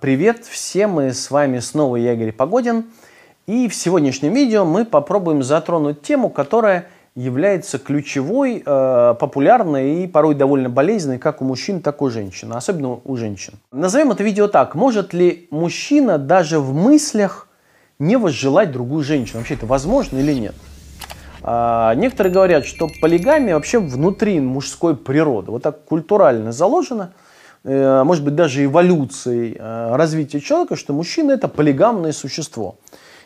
Привет всем, мы с вами снова я, Игорь Погодин. И в сегодняшнем видео мы попробуем затронуть тему, которая является ключевой, э, популярной и порой довольно болезненной как у мужчин, так и у женщин, особенно у женщин. Назовем это видео так. Может ли мужчина даже в мыслях не возжелать другую женщину? Вообще это возможно или нет? А, некоторые говорят, что полигамия вообще внутри мужской природы. Вот так культурально заложено – может быть, даже эволюцией э, развития человека, что мужчина – это полигамное существо.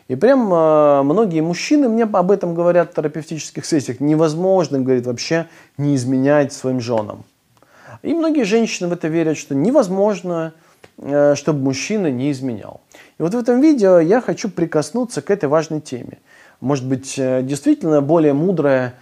И прям э, многие мужчины мне об этом говорят в терапевтических сессиях. Невозможно, говорит, вообще не изменять своим женам. И многие женщины в это верят, что невозможно, чтобы мужчина не изменял. И вот в этом видео я хочу прикоснуться к этой важной теме. Может быть, действительно более мудрая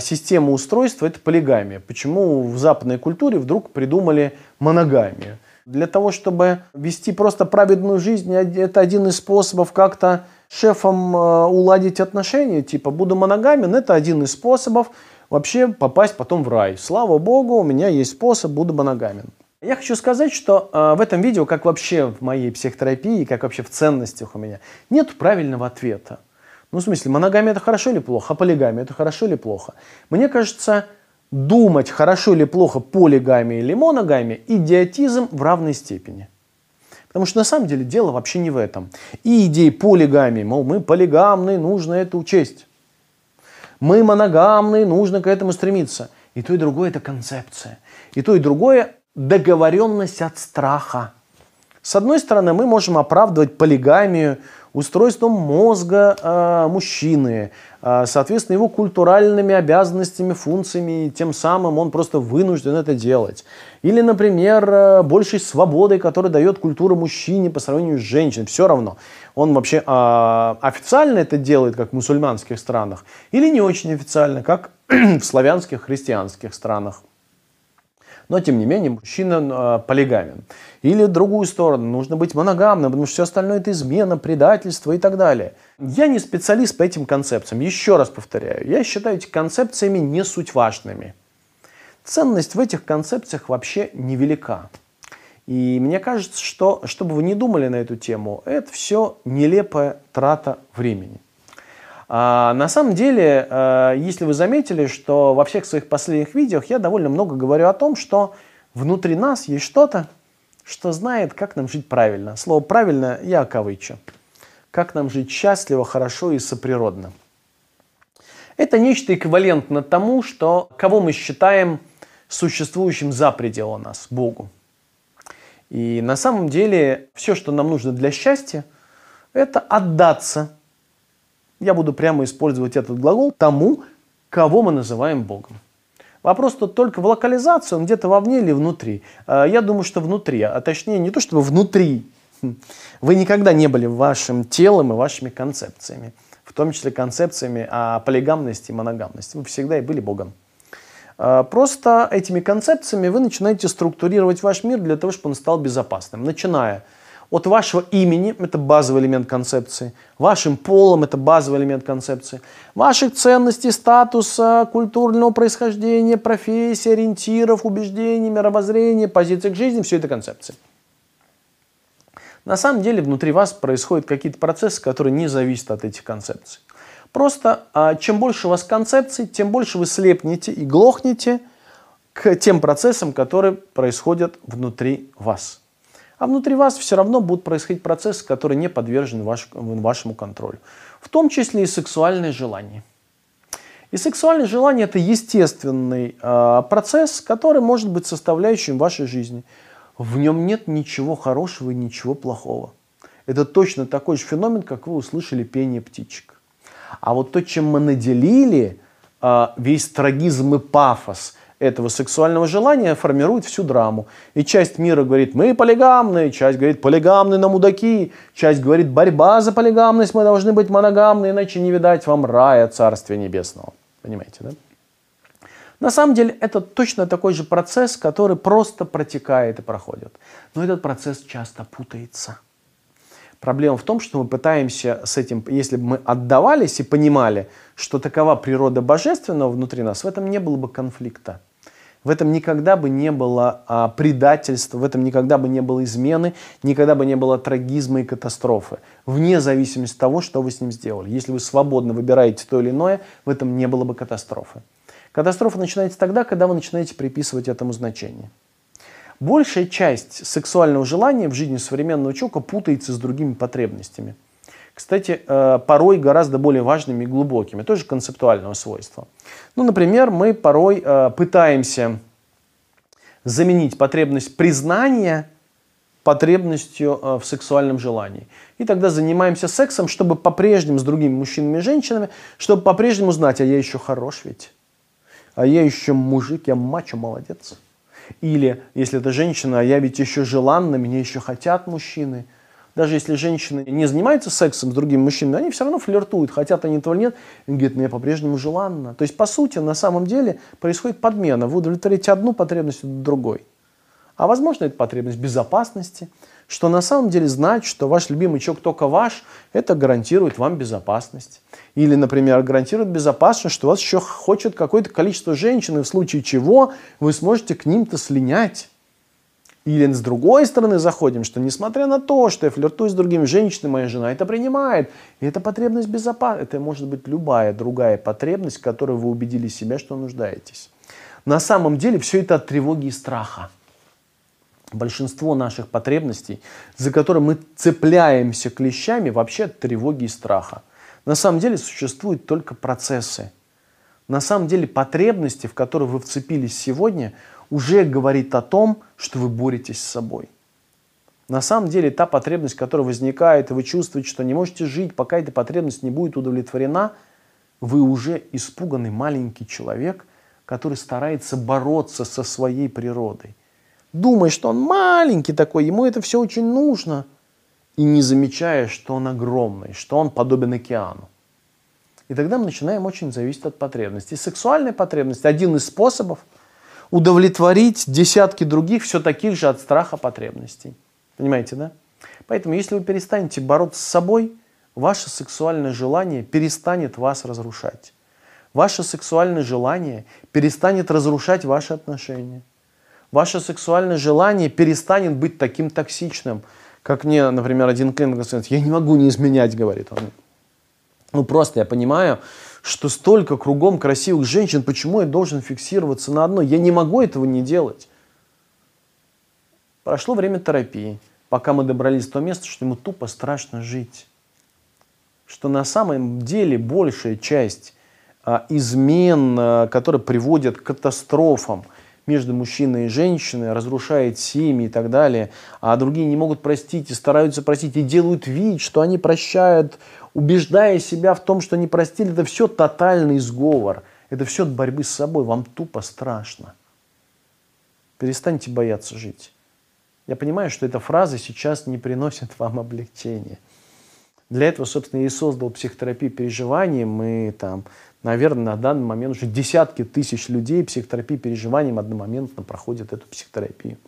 система устройства – это полигамия. Почему в западной культуре вдруг придумали моногамию? Для того, чтобы вести просто праведную жизнь, это один из способов как-то шефом а, уладить отношения, типа буду моногамен, это один из способов вообще попасть потом в рай. Слава богу, у меня есть способ, буду моногамен. Я хочу сказать, что э, в этом видео, как вообще в моей психотерапии, как вообще в ценностях у меня, нет правильного ответа. Ну, в смысле, моногамия это хорошо или плохо, а полигамия это хорошо или плохо? Мне кажется, думать, хорошо или плохо полигамия или моногамия, идиотизм в равной степени. Потому что на самом деле дело вообще не в этом. И идеи полигамии, мол, мы полигамные, нужно это учесть. Мы моногамные, нужно к этому стремиться. И то, и другое – это концепция. И то, и другое – договоренность от страха. С одной стороны, мы можем оправдывать полигамию устройством мозга э, мужчины, э, соответственно, его культуральными обязанностями, функциями, и тем самым он просто вынужден это делать. Или, например, э, большей свободой, которую дает культура мужчине по сравнению с женщиной. Все равно, он вообще э, официально это делает, как в мусульманских странах, или не очень официально, как в славянских христианских странах но тем не менее мужчина э, полигамен. Или другую сторону, нужно быть моногамным, потому что все остальное это измена, предательство и так далее. Я не специалист по этим концепциям, еще раз повторяю, я считаю эти концепциями не суть важными. Ценность в этих концепциях вообще невелика. И мне кажется, что, чтобы вы не думали на эту тему, это все нелепая трата времени. А, на самом деле, а, если вы заметили, что во всех своих последних видео я довольно много говорю о том, что внутри нас есть что-то, что знает, как нам жить правильно. Слово «правильно» я кавычу. Как нам жить счастливо, хорошо и соприродно. Это нечто эквивалентно тому, что кого мы считаем существующим за пределом нас, Богу. И на самом деле все, что нам нужно для счастья, это отдаться я буду прямо использовать этот глагол тому, кого мы называем Богом. Вопрос тут только в локализации, он где-то вовне или внутри. А, я думаю, что внутри, а точнее не то, чтобы внутри. Вы никогда не были вашим телом и вашими концепциями, в том числе концепциями о полигамности и моногамности. Вы всегда и были Богом. А, просто этими концепциями вы начинаете структурировать ваш мир для того, чтобы он стал безопасным, начиная от вашего имени, это базовый элемент концепции, вашим полом, это базовый элемент концепции, ваших ценностей, статуса, культурного происхождения, профессии, ориентиров, убеждений, мировоззрения, позиций к жизни, все это концепции. На самом деле внутри вас происходят какие-то процессы, которые не зависят от этих концепций. Просто а, чем больше у вас концепций, тем больше вы слепнете и глохнете к тем процессам, которые происходят внутри вас. А внутри вас все равно будут происходить процессы, которые не подвержены ваш, вашему контролю. В том числе и сексуальные желания. И сексуальное желание это естественный э, процесс, который может быть составляющим вашей жизни. В нем нет ничего хорошего и ничего плохого. Это точно такой же феномен, как вы услышали пение птичек. А вот то, чем мы наделили э, весь трагизм и пафос – этого сексуального желания формирует всю драму. И часть мира говорит, мы полигамные, часть говорит, полигамные на мудаки, часть говорит, борьба за полигамность, мы должны быть моногамны, иначе не видать вам рая Царствия Небесного. Понимаете, да? На самом деле это точно такой же процесс, который просто протекает и проходит. Но этот процесс часто путается. Проблема в том, что мы пытаемся с этим, если бы мы отдавались и понимали, что такова природа божественного внутри нас, в этом не было бы конфликта. в этом никогда бы не было а, предательства, в этом никогда бы не было измены, никогда бы не было трагизма и катастрофы. Вне зависимости от того, что вы с ним сделали. Если вы свободно выбираете то или иное, в этом не было бы катастрофы. Катастрофа начинается тогда, когда вы начинаете приписывать этому значение. Большая часть сексуального желания в жизни современного человека путается с другими потребностями. Кстати, э, порой гораздо более важными и глубокими, тоже концептуального свойства. Ну, например, мы порой э, пытаемся заменить потребность признания потребностью э, в сексуальном желании. И тогда занимаемся сексом, чтобы по-прежнему с другими мужчинами и женщинами, чтобы по-прежнему знать, а я еще хорош ведь, а я еще мужик, я мачо, молодец. Или, если это женщина, а я ведь еще желанна, меня еще хотят мужчины – даже если женщины не занимаются сексом с другими мужчинами, они все равно флиртуют, хотят они этого или нет. Они говорят, мне по-прежнему желанно. То есть, по сути, на самом деле происходит подмена. Вы удовлетворите одну потребность другой. А возможно, это потребность безопасности, что на самом деле знать, что ваш любимый человек только ваш, это гарантирует вам безопасность. Или, например, гарантирует безопасность, что вас еще хочет какое-то количество женщин, и в случае чего вы сможете к ним-то слинять. Или с другой стороны заходим, что несмотря на то, что я флиртую с другими женщинами, моя жена это принимает. И это потребность безопасности. Это может быть любая другая потребность, в которой вы убедили себя, что нуждаетесь. На самом деле все это от тревоги и страха. Большинство наших потребностей, за которые мы цепляемся клещами, вообще от тревоги и страха. На самом деле существуют только процессы. На самом деле потребности, в которые вы вцепились сегодня – уже говорит о том, что вы боретесь с собой. На самом деле та потребность, которая возникает, и вы чувствуете, что не можете жить, пока эта потребность не будет удовлетворена, вы уже испуганный маленький человек, который старается бороться со своей природой. Думая, что он маленький такой, ему это все очень нужно, и не замечая, что он огромный, что он подобен океану. И тогда мы начинаем очень зависеть от потребностей. сексуальная потребность – один из способов – удовлетворить десятки других, все таких же от страха потребностей. Понимаете, да? Поэтому, если вы перестанете бороться с собой, ваше сексуальное желание перестанет вас разрушать. Ваше сексуальное желание перестанет разрушать ваши отношения. Ваше сексуальное желание перестанет быть таким токсичным, как мне, например, один клиент говорит, я не могу не изменять, говорит он. Ну просто я понимаю, что столько кругом красивых женщин, почему я должен фиксироваться на одной? Я не могу этого не делать. Прошло время терапии, пока мы добрались до того места, что ему тупо страшно жить. Что на самом деле большая часть а, измен, а, которые приводят к катастрофам между мужчиной и женщиной, разрушает семьи и так далее, а другие не могут простить и стараются простить, и делают вид, что они прощают убеждая себя в том, что не простили, это все тотальный сговор. Это все от борьбы с собой. Вам тупо страшно. Перестаньте бояться жить. Я понимаю, что эта фраза сейчас не приносит вам облегчения. Для этого, собственно, и создал психотерапию переживаний. Мы там, наверное, на данный момент уже десятки тысяч людей психотерапии переживанием одномоментно проходят эту психотерапию.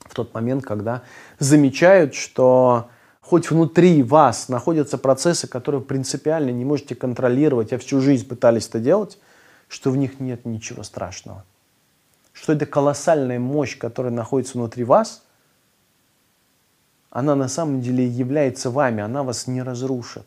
В тот момент, когда замечают, что хоть внутри вас находятся процессы, которые принципиально не можете контролировать, а всю жизнь пытались это делать, что в них нет ничего страшного. Что это колоссальная мощь, которая находится внутри вас, она на самом деле является вами, она вас не разрушит.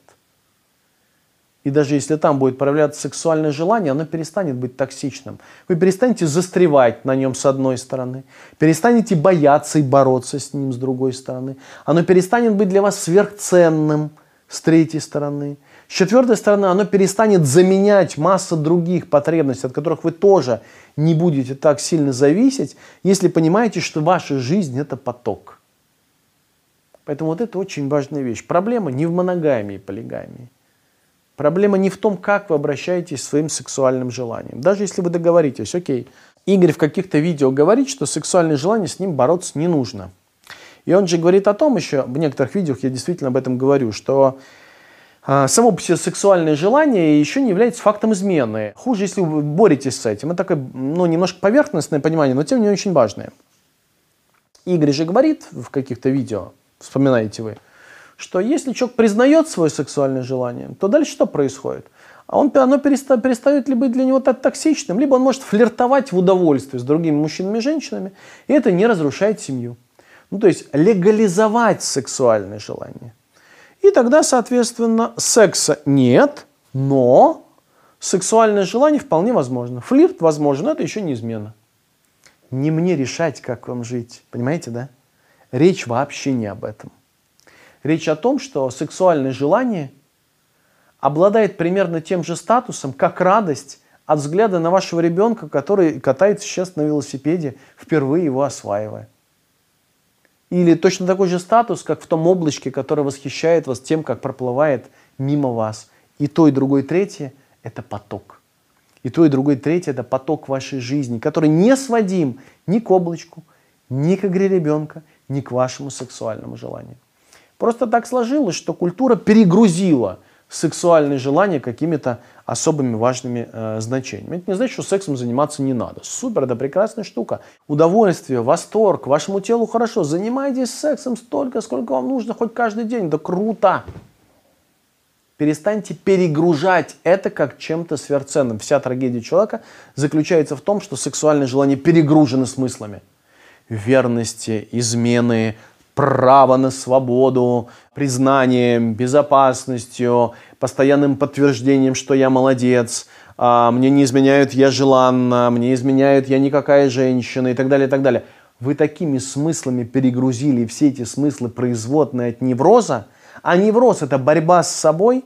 И даже если там будет проявляться сексуальное желание, оно перестанет быть токсичным. Вы перестанете застревать на нем с одной стороны, перестанете бояться и бороться с ним с другой стороны. Оно перестанет быть для вас сверхценным с третьей стороны. С четвертой стороны, оно перестанет заменять массу других потребностей, от которых вы тоже не будете так сильно зависеть, если понимаете, что ваша жизнь – это поток. Поэтому вот это очень важная вещь. Проблема не в моногамии и полигамии. Проблема не в том, как вы обращаетесь к своим сексуальным желаниям. Даже если вы договоритесь, окей, Игорь в каких-то видео говорит, что сексуальное желание с ним бороться не нужно. И он же говорит о том еще, в некоторых видео я действительно об этом говорю, что э, само по себе сексуальное желание еще не является фактом измены. Хуже, если вы боретесь с этим. Это такое, ну, немножко поверхностное понимание, но тем не менее очень важное. Игорь же говорит в каких-то видео, вспоминаете вы, что если человек признает свое сексуальное желание, то дальше что происходит? а он, оно перестает, перестает ли быть для него так токсичным, либо он может флиртовать в удовольствие с другими мужчинами и женщинами, и это не разрушает семью. Ну, то есть легализовать сексуальное желание. И тогда, соответственно, секса нет, но сексуальное желание вполне возможно. Флирт возможен, это еще не измена. Не мне решать, как вам жить. Понимаете, да? Речь вообще не об этом. Речь о том, что сексуальное желание обладает примерно тем же статусом, как радость от взгляда на вашего ребенка, который катается сейчас на велосипеде, впервые его осваивая. Или точно такой же статус, как в том облачке, которое восхищает вас тем, как проплывает мимо вас. И то, и другое, и третье – это поток. И то, и другое, и третье – это поток вашей жизни, который не сводим ни к облачку, ни к игре ребенка, ни к вашему сексуальному желанию. Просто так сложилось, что культура перегрузила сексуальные желания какими-то особыми важными э, значениями. Это не значит, что сексом заниматься не надо. Супер, это прекрасная штука. Удовольствие, восторг, вашему телу хорошо. Занимайтесь сексом столько, сколько вам нужно, хоть каждый день. Да круто! Перестаньте перегружать это как чем-то сверхценным. Вся трагедия человека заключается в том, что сексуальные желания перегружены смыслами. Верности, измены, право на свободу, признанием, безопасностью, постоянным подтверждением, что я молодец, а, мне не изменяют, я желанна, мне изменяют, я никакая женщина и так далее, и так далее. Вы такими смыслами перегрузили все эти смыслы производные от невроза, а невроз – это борьба с собой,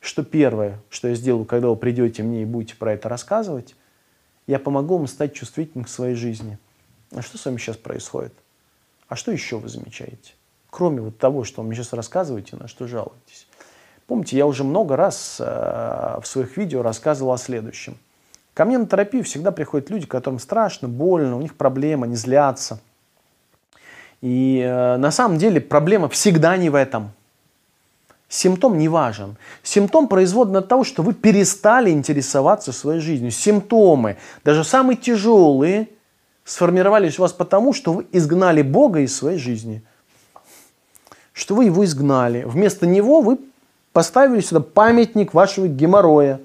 что первое, что я сделаю, когда вы придете мне и будете про это рассказывать, я помогу вам стать чувствительным к своей жизни. А что с вами сейчас происходит? А что еще вы замечаете? Кроме вот того, что вы мне сейчас рассказываете, на что жалуетесь. Помните, я уже много раз э, в своих видео рассказывал о следующем. Ко мне на терапию всегда приходят люди, которым страшно, больно, у них проблема, они злятся. И э, на самом деле проблема всегда не в этом. Симптом не важен. Симптом производный от того, что вы перестали интересоваться своей жизнью. Симптомы, даже самые тяжелые, сформировались у вас потому, что вы изгнали Бога из своей жизни. Что вы его изгнали. Вместо него вы поставили сюда памятник вашего геморроя.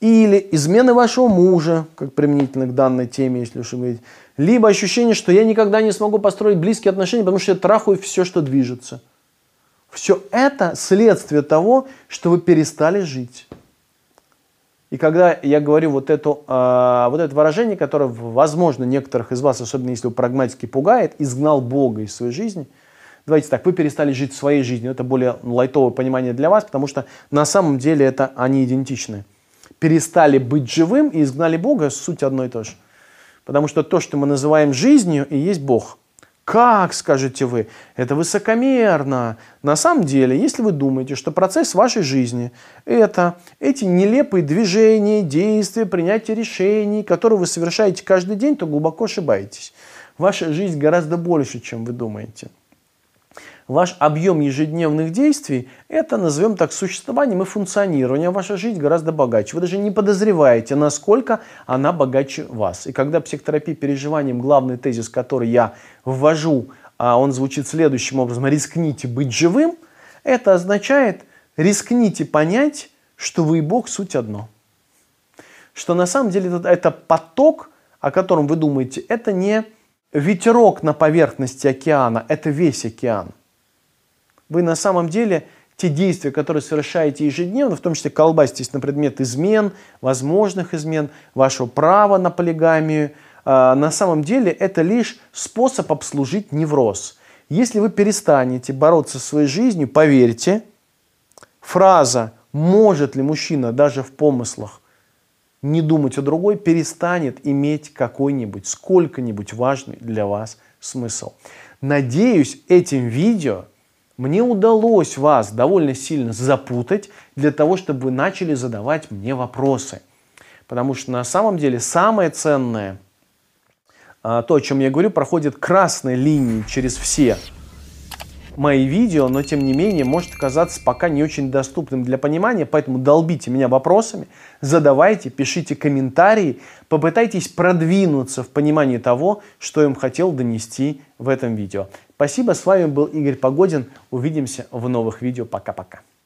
Или измены вашего мужа, как применительно к данной теме, если уж говорить. Либо ощущение, что я никогда не смогу построить близкие отношения, потому что я трахаю все, что движется. Все это следствие того, что вы перестали жить. И когда я говорю вот, эту, э, вот это выражение, которое, возможно, некоторых из вас, особенно если вы прагматики, пугает, изгнал Бога из своей жизни, давайте так, вы перестали жить своей жизнью. Это более лайтовое понимание для вас, потому что на самом деле это они идентичны. Перестали быть живым и изгнали Бога, суть одно и то же. Потому что то, что мы называем жизнью, и есть Бог – как, скажете вы, это высокомерно. На самом деле, если вы думаете, что процесс вашей жизни – это эти нелепые движения, действия, принятие решений, которые вы совершаете каждый день, то глубоко ошибаетесь. Ваша жизнь гораздо больше, чем вы думаете ваш объем ежедневных действий – это, назовем так, существованием и функционированием. Ваша жизнь гораздо богаче. Вы даже не подозреваете, насколько она богаче вас. И когда психотерапия переживанием, главный тезис, который я ввожу, а он звучит следующим образом – рискните быть живым, это означает рискните понять, что вы и Бог суть одно. Что на самом деле это, это поток, о котором вы думаете, это не ветерок на поверхности океана, это весь океан. Вы на самом деле те действия, которые совершаете ежедневно, в том числе колбаситесь на предмет измен, возможных измен, вашего права на полигамию, а, на самом деле это лишь способ обслужить невроз. Если вы перестанете бороться со своей жизнью, поверьте, фраза «может ли мужчина даже в помыслах не думать о другой» перестанет иметь какой-нибудь, сколько-нибудь важный для вас смысл. Надеюсь, этим видео – мне удалось вас довольно сильно запутать для того, чтобы вы начали задавать мне вопросы. Потому что на самом деле самое ценное, а, то, о чем я говорю, проходит красной линией через все мои видео, но тем не менее может оказаться пока не очень доступным для понимания, поэтому долбите меня вопросами, задавайте, пишите комментарии, попытайтесь продвинуться в понимании того, что я им хотел донести в этом видео. Спасибо, с вами был Игорь Погодин, увидимся в новых видео, пока-пока.